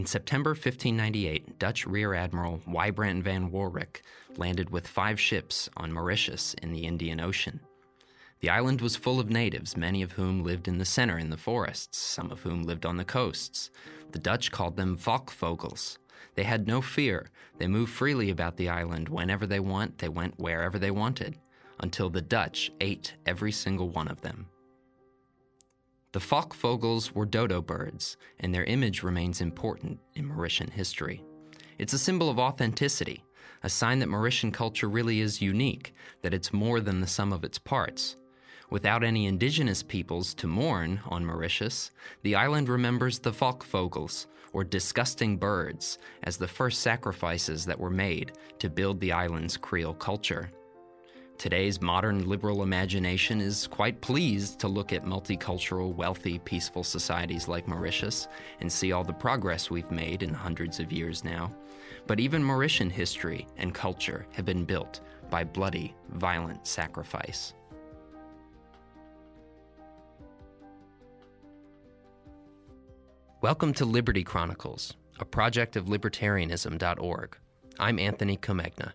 In September 1598, Dutch Rear Admiral Wybrandt van Warwick landed with five ships on Mauritius in the Indian Ocean. The island was full of natives, many of whom lived in the center in the forests, some of whom lived on the coasts. The Dutch called them Valkvogels. They had no fear. They moved freely about the island. Whenever they want, they went wherever they wanted, until the Dutch ate every single one of them. The Valkvogels were dodo birds, and their image remains important in Mauritian history. It's a symbol of authenticity, a sign that Mauritian culture really is unique, that it's more than the sum of its parts. Without any indigenous peoples to mourn on Mauritius, the island remembers the Valkvogels, or disgusting birds, as the first sacrifices that were made to build the island's Creole culture. Today's modern liberal imagination is quite pleased to look at multicultural, wealthy, peaceful societies like Mauritius and see all the progress we've made in hundreds of years now. But even Mauritian history and culture have been built by bloody, violent sacrifice. Welcome to Liberty Chronicles, a project of libertarianism.org. I'm Anthony Comegna.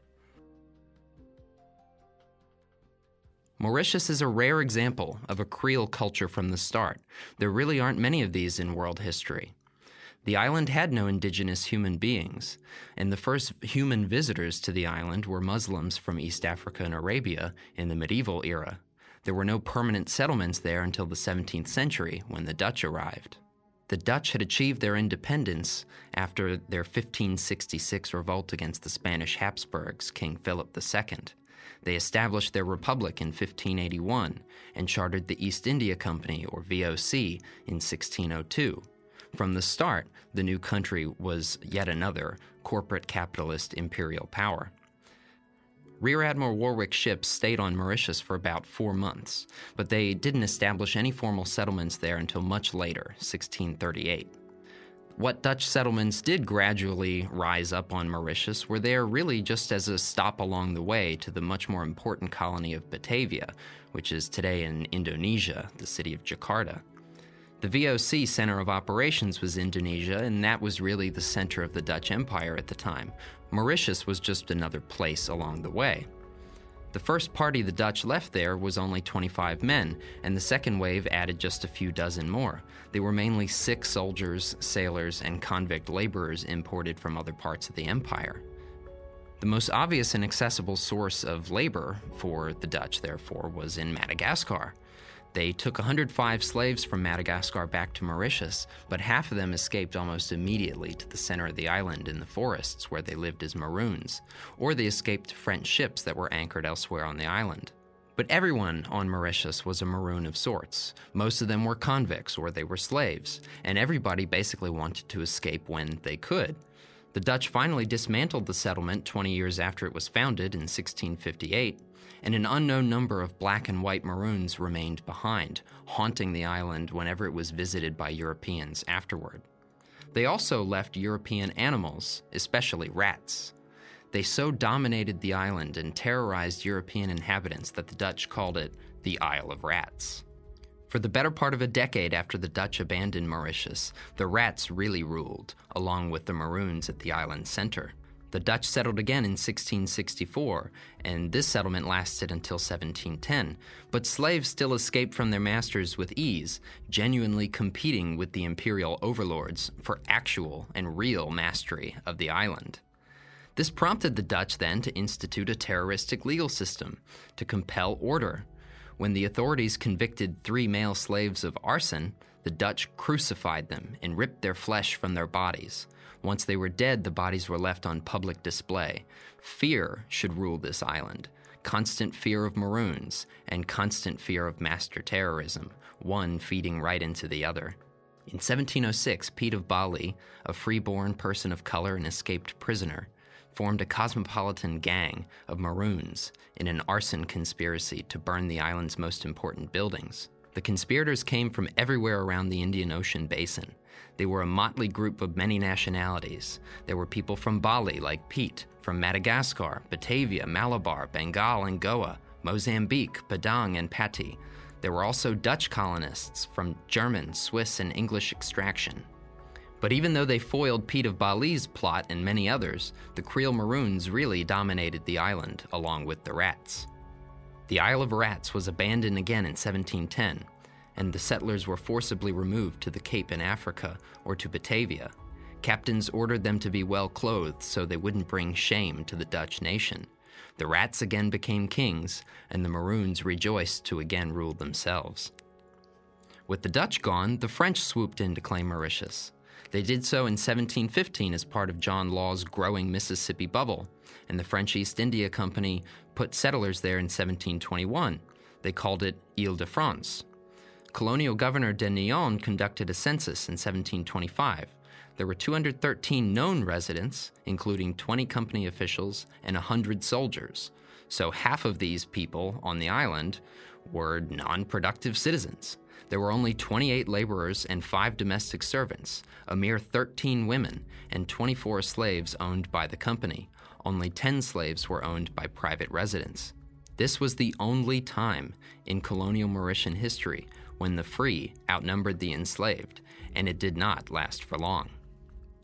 Mauritius is a rare example of a Creole culture from the start. There really aren't many of these in world history. The island had no indigenous human beings, and the first human visitors to the island were Muslims from East Africa and Arabia in the medieval era. There were no permanent settlements there until the 17th century when the Dutch arrived. The Dutch had achieved their independence after their 1566 revolt against the Spanish Habsburgs, King Philip II. They established their republic in 1581 and chartered the East India Company, or VOC, in 1602. From the start, the new country was yet another corporate capitalist imperial power. Rear Admiral Warwick's ships stayed on Mauritius for about four months, but they didn't establish any formal settlements there until much later, 1638. What Dutch settlements did gradually rise up on Mauritius were there really just as a stop along the way to the much more important colony of Batavia, which is today in Indonesia, the city of Jakarta. The VOC center of operations was Indonesia, and that was really the center of the Dutch Empire at the time. Mauritius was just another place along the way. The first party the Dutch left there was only 25 men, and the second wave added just a few dozen more. They were mainly sick soldiers, sailors, and convict laborers imported from other parts of the empire. The most obvious and accessible source of labor for the Dutch, therefore, was in Madagascar. They took 105 slaves from Madagascar back to Mauritius, but half of them escaped almost immediately to the center of the island in the forests where they lived as Maroons, or they escaped French ships that were anchored elsewhere on the island. But everyone on Mauritius was a Maroon of sorts. Most of them were convicts or they were slaves, and everybody basically wanted to escape when they could. The Dutch finally dismantled the settlement 20 years after it was founded in 1658 and an unknown number of black and white Maroons remained behind, haunting the island whenever it was visited by Europeans afterward. They also left European animals, especially rats. They so dominated the island and terrorized European inhabitants that the Dutch called it the Isle of Rats. For the better part of a decade after the Dutch abandoned Mauritius, the rats really ruled, along with the Maroons at the island's center. The Dutch settled again in 1664, and this settlement lasted until 1710. But slaves still escaped from their masters with ease, genuinely competing with the imperial overlords for actual and real mastery of the island. This prompted the Dutch then to institute a terroristic legal system to compel order. When the authorities convicted three male slaves of arson, the Dutch crucified them and ripped their flesh from their bodies. Once they were dead, the bodies were left on public display. Fear should rule this island constant fear of Maroons and constant fear of master terrorism, one feeding right into the other. In 1706, Pete of Bali, a freeborn person of color and escaped prisoner, formed a cosmopolitan gang of Maroons in an arson conspiracy to burn the island's most important buildings. The conspirators came from everywhere around the Indian Ocean basin. They were a motley group of many nationalities. There were people from Bali, like Pete, from Madagascar, Batavia, Malabar, Bengal, and Goa, Mozambique, Padang, and Pati. There were also Dutch colonists from German, Swiss, and English extraction. But even though they foiled Pete of Bali's plot and many others, the Creole Maroons really dominated the island, along with the rats. The Isle of Rats was abandoned again in 1710, and the settlers were forcibly removed to the Cape in Africa or to Batavia. Captains ordered them to be well clothed so they wouldn't bring shame to the Dutch nation. The rats again became kings, and the Maroons rejoiced to again rule themselves. With the Dutch gone, the French swooped in to claim Mauritius. They did so in 1715 as part of John Law's growing Mississippi bubble, and the French East India Company put settlers there in 1721. They called it Ile de France. Colonial Governor de Nyon conducted a census in 1725. There were 213 known residents, including 20 company officials and 100 soldiers. So half of these people on the island were non productive citizens. There were only 28 laborers and 5 domestic servants, a mere 13 women, and 24 slaves owned by the company. Only 10 slaves were owned by private residents. This was the only time in colonial Mauritian history when the free outnumbered the enslaved, and it did not last for long.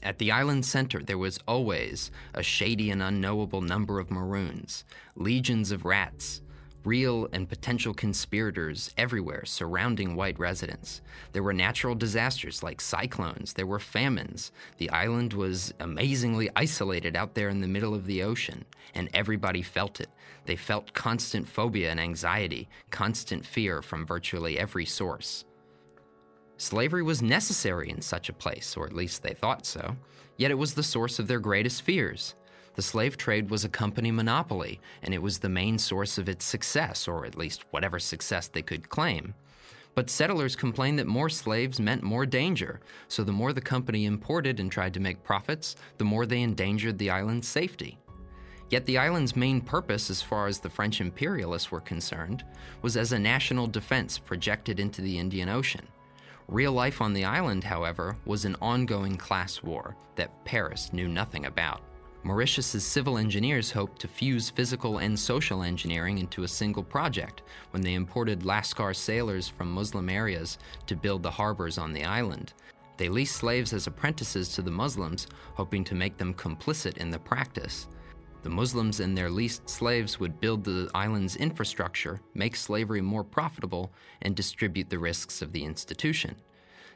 At the island's center, there was always a shady and unknowable number of maroons, legions of rats, real and potential conspirators everywhere surrounding white residents. There were natural disasters like cyclones, there were famines. The island was amazingly isolated out there in the middle of the ocean, and everybody felt it. They felt constant phobia and anxiety, constant fear from virtually every source. Slavery was necessary in such a place, or at least they thought so, yet it was the source of their greatest fears. The slave trade was a company monopoly, and it was the main source of its success, or at least whatever success they could claim. But settlers complained that more slaves meant more danger, so the more the company imported and tried to make profits, the more they endangered the island's safety. Yet the island's main purpose, as far as the French imperialists were concerned, was as a national defense projected into the Indian Ocean. Real life on the island, however, was an ongoing class war that Paris knew nothing about. Mauritius's civil engineers hoped to fuse physical and social engineering into a single project when they imported Lascar sailors from Muslim areas to build the harbors on the island. They leased slaves as apprentices to the Muslims, hoping to make them complicit in the practice. The Muslims and their leased slaves would build the island's infrastructure, make slavery more profitable, and distribute the risks of the institution.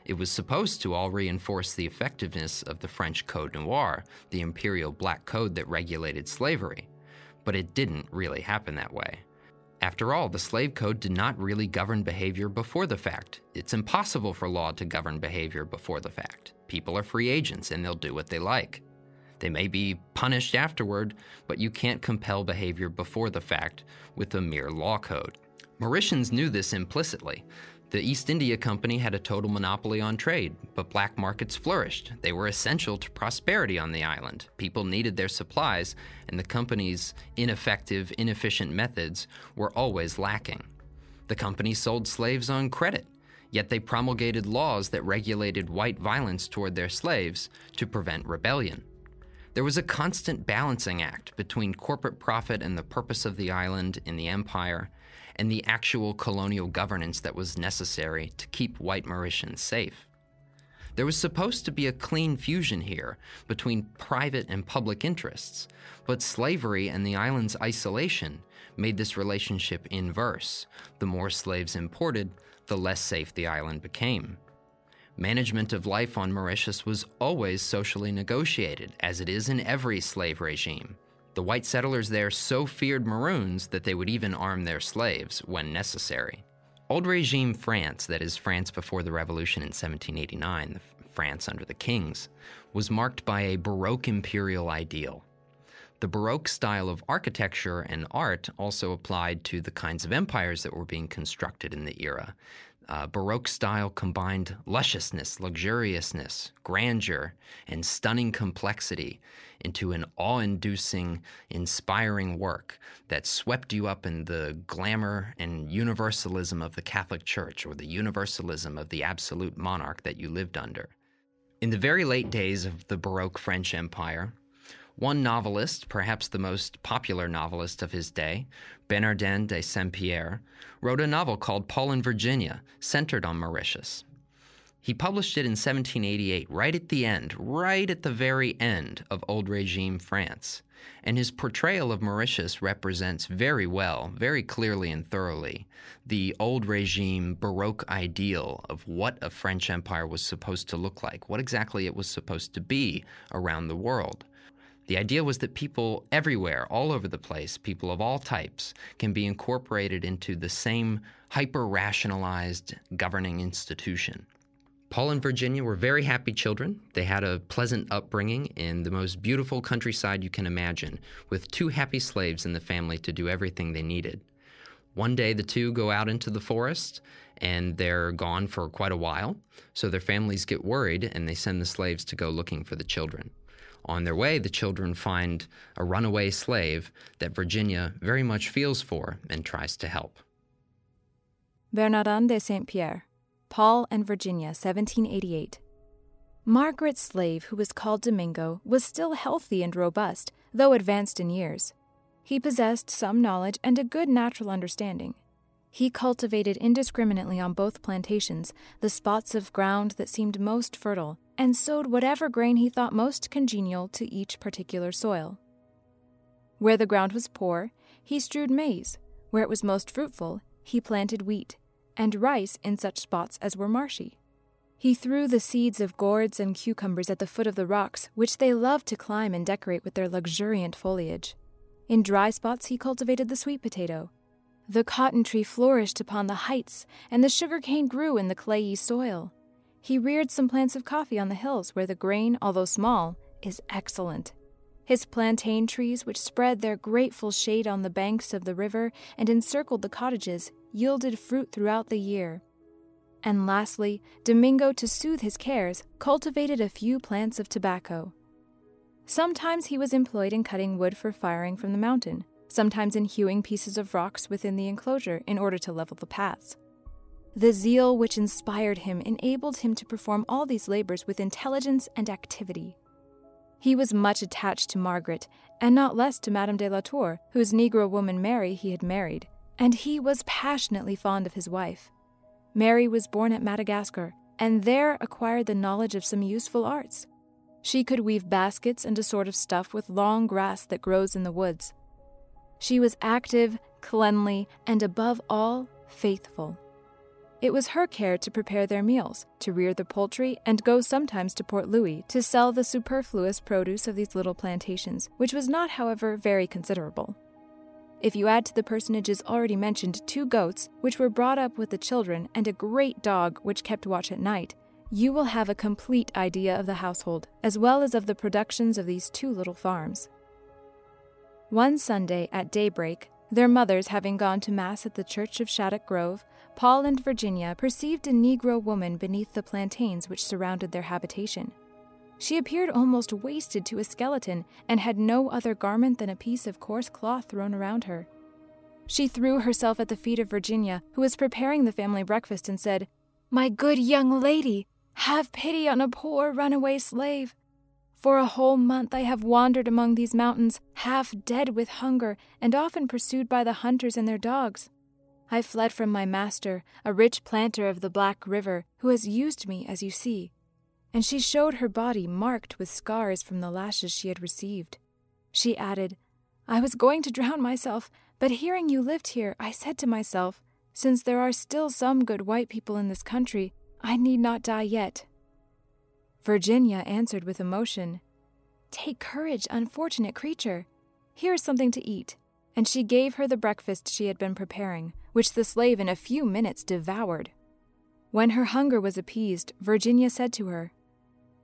It was supposed to all reinforce the effectiveness of the French Code Noir, the imperial black code that regulated slavery. But it didn't really happen that way. After all, the slave code did not really govern behavior before the fact. It's impossible for law to govern behavior before the fact. People are free agents and they'll do what they like. They may be punished afterward, but you can't compel behavior before the fact with a mere law code. Mauritians knew this implicitly, the East India Company had a total monopoly on trade, but black markets flourished. They were essential to prosperity on the island. People needed their supplies, and the company's ineffective, inefficient methods were always lacking. The company sold slaves on credit, yet they promulgated laws that regulated white violence toward their slaves to prevent rebellion. There was a constant balancing act between corporate profit and the purpose of the island in the empire and the actual colonial governance that was necessary to keep white Mauritians safe. There was supposed to be a clean fusion here between private and public interests, but slavery and the island's isolation made this relationship inverse. The more slaves imported, the less safe the island became. Management of life on Mauritius was always socially negotiated, as it is in every slave regime. The white settlers there so feared Maroons that they would even arm their slaves when necessary. Old regime France, that is, France before the revolution in 1789, France under the kings, was marked by a Baroque imperial ideal. The Baroque style of architecture and art also applied to the kinds of empires that were being constructed in the era. Uh, Baroque style combined lusciousness, luxuriousness, grandeur, and stunning complexity into an awe inducing, inspiring work that swept you up in the glamour and universalism of the Catholic Church or the universalism of the absolute monarch that you lived under. In the very late days of the Baroque French Empire, one novelist, perhaps the most popular novelist of his day, Bernardin de Saint Pierre, wrote a novel called Paul and Virginia, centered on Mauritius. He published it in 1788, right at the end, right at the very end of old regime France. And his portrayal of Mauritius represents very well, very clearly and thoroughly, the old regime Baroque ideal of what a French empire was supposed to look like, what exactly it was supposed to be around the world. The idea was that people everywhere, all over the place, people of all types, can be incorporated into the same hyper rationalized governing institution. Paul and Virginia were very happy children. They had a pleasant upbringing in the most beautiful countryside you can imagine, with two happy slaves in the family to do everything they needed. One day, the two go out into the forest and they're gone for quite a while, so their families get worried and they send the slaves to go looking for the children. On their way, the children find a runaway slave that Virginia very much feels for and tries to help. Bernardin de Saint Pierre Paul and Virginia, 1788. Margaret's slave, who was called Domingo, was still healthy and robust, though advanced in years. He possessed some knowledge and a good natural understanding. He cultivated indiscriminately on both plantations the spots of ground that seemed most fertile, and sowed whatever grain he thought most congenial to each particular soil. Where the ground was poor, he strewed maize. Where it was most fruitful, he planted wheat and rice in such spots as were marshy. He threw the seeds of gourds and cucumbers at the foot of the rocks, which they loved to climb and decorate with their luxuriant foliage. In dry spots, he cultivated the sweet potato. The cotton tree flourished upon the heights, and the sugar cane grew in the clayey soil. He reared some plants of coffee on the hills, where the grain, although small, is excellent. His plantain trees, which spread their grateful shade on the banks of the river and encircled the cottages, yielded fruit throughout the year. And lastly, Domingo, to soothe his cares, cultivated a few plants of tobacco. Sometimes he was employed in cutting wood for firing from the mountain, sometimes in hewing pieces of rocks within the enclosure in order to level the paths. The zeal which inspired him enabled him to perform all these labors with intelligence and activity. He was much attached to Margaret, and not less to Madame de la Tour, whose Negro woman Mary he had married, and he was passionately fond of his wife. Mary was born at Madagascar, and there acquired the knowledge of some useful arts. She could weave baskets and a sort of stuff with long grass that grows in the woods. She was active, cleanly, and above all, faithful. It was her care to prepare their meals, to rear the poultry, and go sometimes to Port Louis to sell the superfluous produce of these little plantations, which was not, however, very considerable. If you add to the personages already mentioned two goats, which were brought up with the children, and a great dog which kept watch at night, you will have a complete idea of the household, as well as of the productions of these two little farms. One Sunday at daybreak, their mothers having gone to Mass at the church of Shaddock Grove, Paul and Virginia perceived a Negro woman beneath the plantains which surrounded their habitation. She appeared almost wasted to a skeleton and had no other garment than a piece of coarse cloth thrown around her. She threw herself at the feet of Virginia, who was preparing the family breakfast, and said, My good young lady, have pity on a poor runaway slave. For a whole month I have wandered among these mountains, half dead with hunger, and often pursued by the hunters and their dogs. I fled from my master, a rich planter of the Black River, who has used me as you see and she showed her body marked with scars from the lashes she had received. She added, I was going to drown myself, but hearing you lived here, I said to myself, Since there are still some good white people in this country, I need not die yet. Virginia answered with emotion, Take courage, unfortunate creature. Here is something to eat. And she gave her the breakfast she had been preparing, which the slave in a few minutes devoured. When her hunger was appeased, Virginia said to her,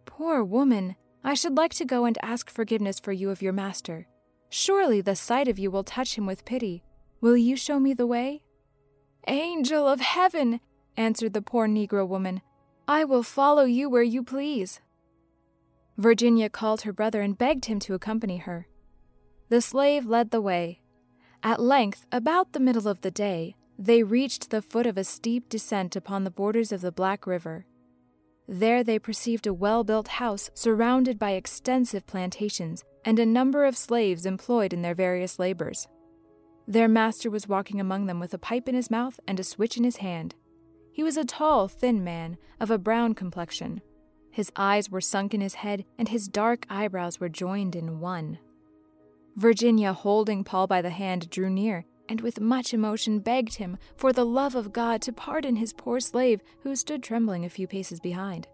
Poor woman, I should like to go and ask forgiveness for you of your master. Surely the sight of you will touch him with pity. Will you show me the way? Angel of heaven, answered the poor Negro woman, I will follow you where you please. Virginia called her brother and begged him to accompany her. The slave led the way. At length, about the middle of the day, they reached the foot of a steep descent upon the borders of the Black River. There they perceived a well built house surrounded by extensive plantations and a number of slaves employed in their various labors. Their master was walking among them with a pipe in his mouth and a switch in his hand. He was a tall, thin man of a brown complexion. His eyes were sunk in his head, and his dark eyebrows were joined in one. Virginia, holding Paul by the hand, drew near, and with much emotion begged him, for the love of God, to pardon his poor slave, who stood trembling a few paces behind.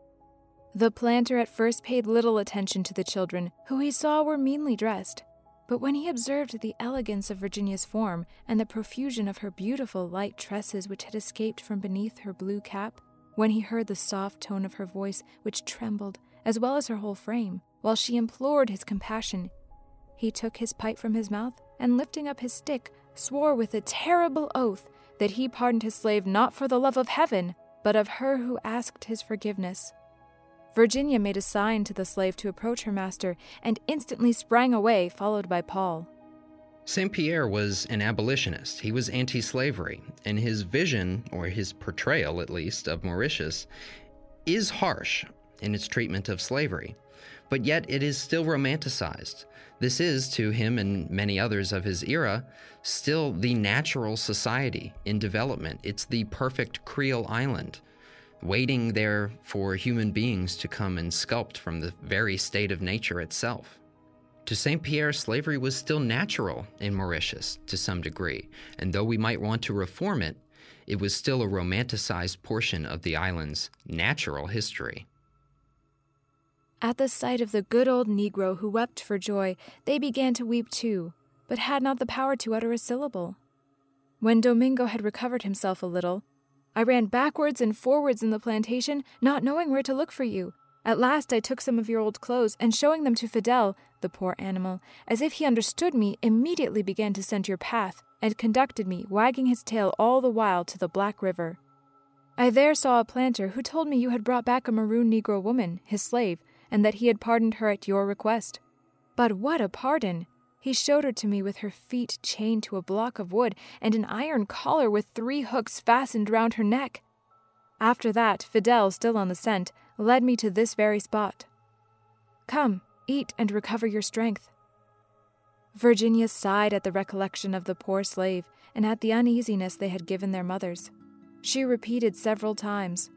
The planter at first paid little attention to the children, who he saw were meanly dressed. But when he observed the elegance of Virginia's form and the profusion of her beautiful light tresses which had escaped from beneath her blue cap, when he heard the soft tone of her voice, which trembled, as well as her whole frame, while she implored his compassion, he took his pipe from his mouth, and lifting up his stick, swore with a terrible oath that he pardoned his slave not for the love of heaven, but of her who asked his forgiveness. Virginia made a sign to the slave to approach her master and instantly sprang away, followed by Paul. St. Pierre was an abolitionist. He was anti slavery, and his vision, or his portrayal at least, of Mauritius is harsh in its treatment of slavery, but yet it is still romanticized. This is, to him and many others of his era, still the natural society in development. It's the perfect Creole island waiting there for human beings to come and sculpt from the very state of nature itself. To St. Pierre, slavery was still natural in Mauritius to some degree, and though we might want to reform it, it was still a romanticized portion of the island's natural history. At the sight of the good old Negro who wept for joy, they began to weep too, but had not the power to utter a syllable. When Domingo had recovered himself a little, I ran backwards and forwards in the plantation, not knowing where to look for you. At last I took some of your old clothes, and showing them to Fidel, the poor animal, as if he understood me, immediately began to scent your path, and conducted me, wagging his tail all the while, to the Black River. I there saw a planter who told me you had brought back a maroon Negro woman, his slave, and that he had pardoned her at your request. But what a pardon! He showed her to me with her feet chained to a block of wood and an iron collar with three hooks fastened round her neck. After that, Fidel, still on the scent, led me to this very spot. Come, eat and recover your strength. Virginia sighed at the recollection of the poor slave and at the uneasiness they had given their mothers. She repeated several times,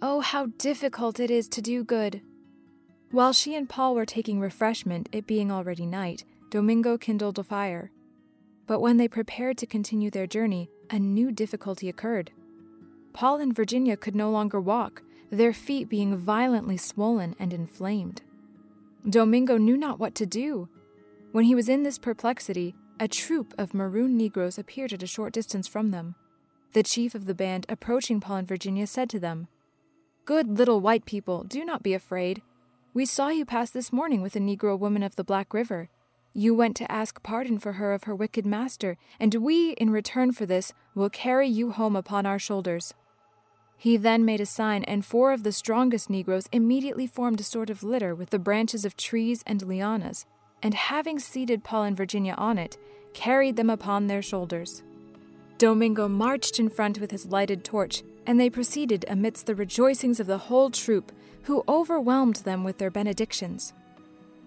Oh, how difficult it is to do good! While she and Paul were taking refreshment, it being already night, Domingo kindled a fire. But when they prepared to continue their journey, a new difficulty occurred. Paul and Virginia could no longer walk, their feet being violently swollen and inflamed. Domingo knew not what to do. When he was in this perplexity, a troop of maroon Negroes appeared at a short distance from them. The chief of the band, approaching Paul and Virginia, said to them, Good little white people, do not be afraid. We saw you pass this morning with a Negro woman of the Black River. You went to ask pardon for her of her wicked master, and we, in return for this, will carry you home upon our shoulders. He then made a sign, and four of the strongest Negroes immediately formed a sort of litter with the branches of trees and lianas, and having seated Paul and Virginia on it, carried them upon their shoulders. Domingo marched in front with his lighted torch, and they proceeded amidst the rejoicings of the whole troop, who overwhelmed them with their benedictions.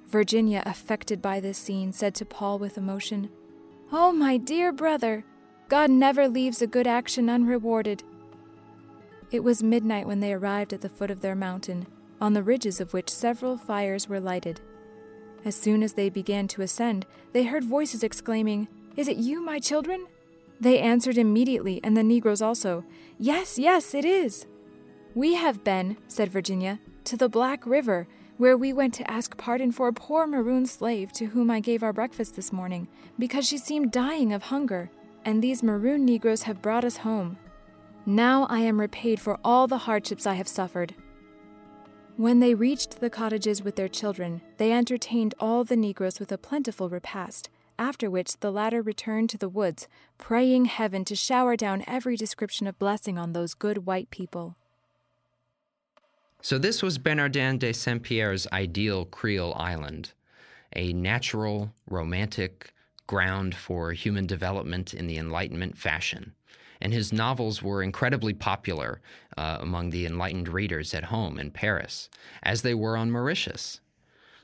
Virginia, affected by this scene, said to Paul with emotion, Oh, my dear brother, God never leaves a good action unrewarded. It was midnight when they arrived at the foot of their mountain, on the ridges of which several fires were lighted. As soon as they began to ascend, they heard voices exclaiming, Is it you, my children? They answered immediately, and the Negroes also, Yes, yes, it is. We have been, said Virginia, to the Black River, where we went to ask pardon for a poor maroon slave to whom I gave our breakfast this morning, because she seemed dying of hunger, and these maroon Negroes have brought us home. Now I am repaid for all the hardships I have suffered. When they reached the cottages with their children, they entertained all the Negroes with a plentiful repast, after which the latter returned to the woods, praying heaven to shower down every description of blessing on those good white people. So, this was Bernardin de Saint Pierre's ideal Creole island, a natural, romantic ground for human development in the Enlightenment fashion. And his novels were incredibly popular uh, among the enlightened readers at home in Paris, as they were on Mauritius.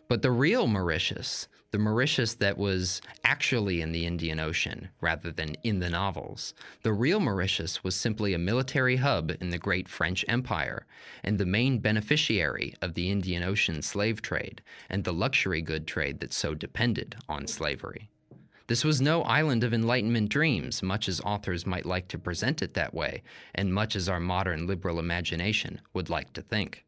But the real Mauritius, the Mauritius that was actually in the Indian Ocean rather than in the novels, the real Mauritius was simply a military hub in the great French Empire and the main beneficiary of the Indian Ocean slave trade and the luxury good trade that so depended on slavery. This was no island of Enlightenment dreams, much as authors might like to present it that way, and much as our modern liberal imagination would like to think.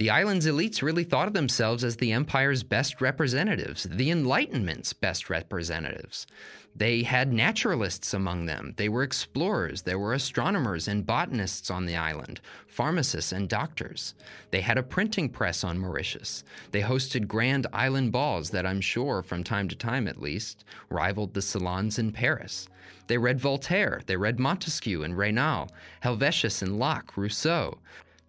The island's elites really thought of themselves as the empire's best representatives, the Enlightenment's best representatives. They had naturalists among them. They were explorers. There were astronomers and botanists on the island, pharmacists and doctors. They had a printing press on Mauritius. They hosted grand island balls that I'm sure, from time to time at least, rivaled the salons in Paris. They read Voltaire, they read Montesquieu and Raynal, Helvetius and Locke, Rousseau.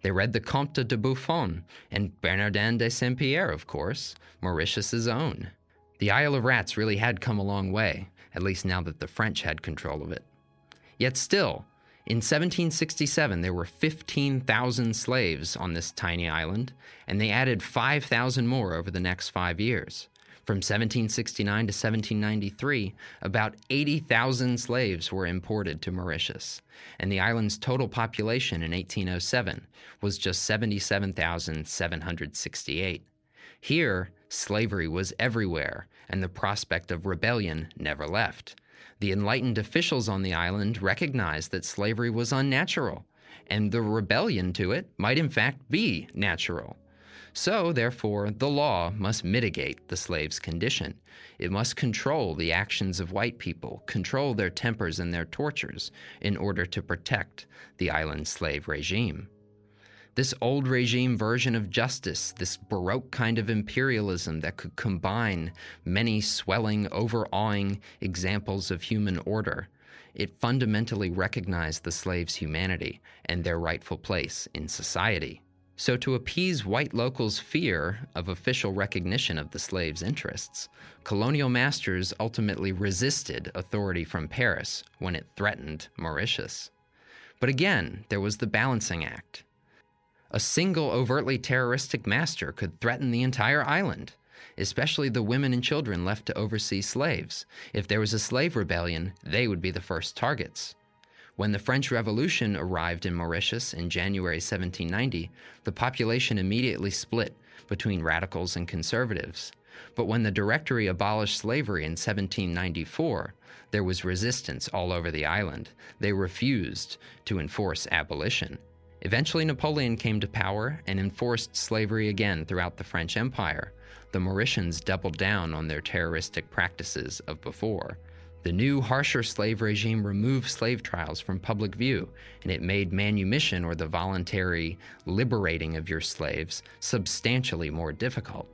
They read the Comte de Buffon and Bernardin de Saint Pierre, of course, Mauritius's own. The Isle of Rats really had come a long way, at least now that the French had control of it. Yet still, in 1767, there were 15,000 slaves on this tiny island, and they added 5,000 more over the next five years. From 1769 to 1793, about 80,000 slaves were imported to Mauritius, and the island's total population in 1807 was just 77,768. Here, slavery was everywhere, and the prospect of rebellion never left. The enlightened officials on the island recognized that slavery was unnatural, and the rebellion to it might in fact be natural. So, therefore, the law must mitigate the slave's condition. It must control the actions of white people, control their tempers and their tortures, in order to protect the island slave regime. This old regime version of justice, this Baroque kind of imperialism that could combine many swelling, overawing examples of human order, it fundamentally recognized the slave's humanity and their rightful place in society. So, to appease white locals' fear of official recognition of the slaves' interests, colonial masters ultimately resisted authority from Paris when it threatened Mauritius. But again, there was the balancing act. A single overtly terroristic master could threaten the entire island, especially the women and children left to oversee slaves. If there was a slave rebellion, they would be the first targets. When the French Revolution arrived in Mauritius in January 1790, the population immediately split between radicals and conservatives. But when the Directory abolished slavery in 1794, there was resistance all over the island. They refused to enforce abolition. Eventually, Napoleon came to power and enforced slavery again throughout the French Empire. The Mauritians doubled down on their terroristic practices of before. The new, harsher slave regime removed slave trials from public view, and it made manumission or the voluntary liberating of your slaves substantially more difficult.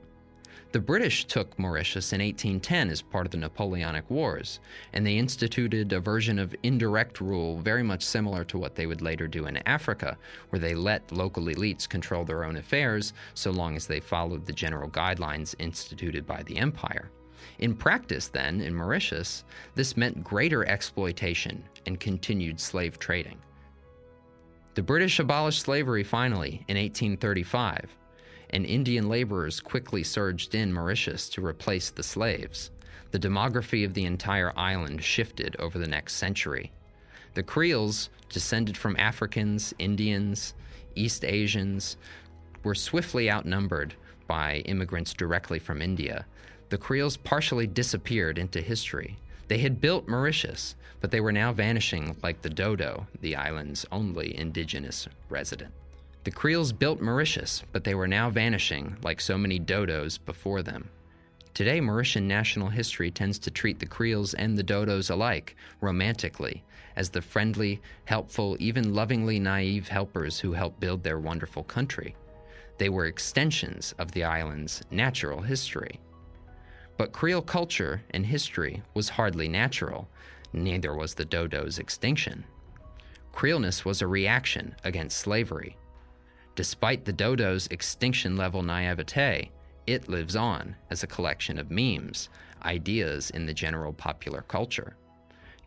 The British took Mauritius in 1810 as part of the Napoleonic Wars, and they instituted a version of indirect rule very much similar to what they would later do in Africa, where they let local elites control their own affairs so long as they followed the general guidelines instituted by the empire. In practice, then, in Mauritius, this meant greater exploitation and continued slave trading. The British abolished slavery finally in 1835, and Indian laborers quickly surged in Mauritius to replace the slaves. The demography of the entire island shifted over the next century. The Creoles, descended from Africans, Indians, East Asians, were swiftly outnumbered by immigrants directly from India, the Creoles partially disappeared into history. They had built Mauritius, but they were now vanishing like the dodo, the island's only indigenous resident. The Creoles built Mauritius, but they were now vanishing like so many dodos before them. Today, Mauritian national history tends to treat the Creoles and the Dodos alike, romantically, as the friendly, helpful, even lovingly naive helpers who helped build their wonderful country. They were extensions of the island's natural history. But Creole culture and history was hardly natural, neither was the dodo's extinction. Creoleness was a reaction against slavery. Despite the dodo's extinction level naivete, it lives on as a collection of memes, ideas in the general popular culture.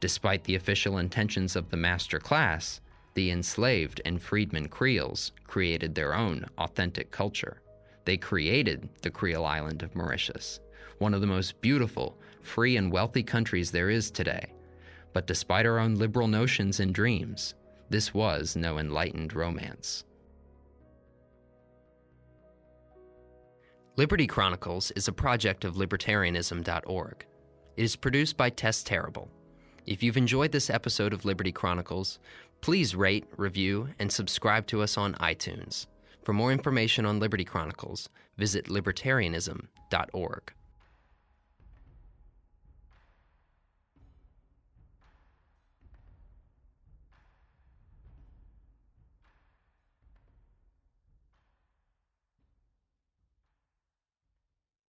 Despite the official intentions of the master class, the enslaved and freedmen Creoles created their own authentic culture. They created the Creole island of Mauritius, one of the most beautiful, free, and wealthy countries there is today. But despite our own liberal notions and dreams, this was no enlightened romance. Liberty Chronicles is a project of libertarianism.org. It is produced by Tess Terrible. If you've enjoyed this episode of Liberty Chronicles, please rate, review, and subscribe to us on iTunes. For more information on Liberty Chronicles, visit libertarianism.org.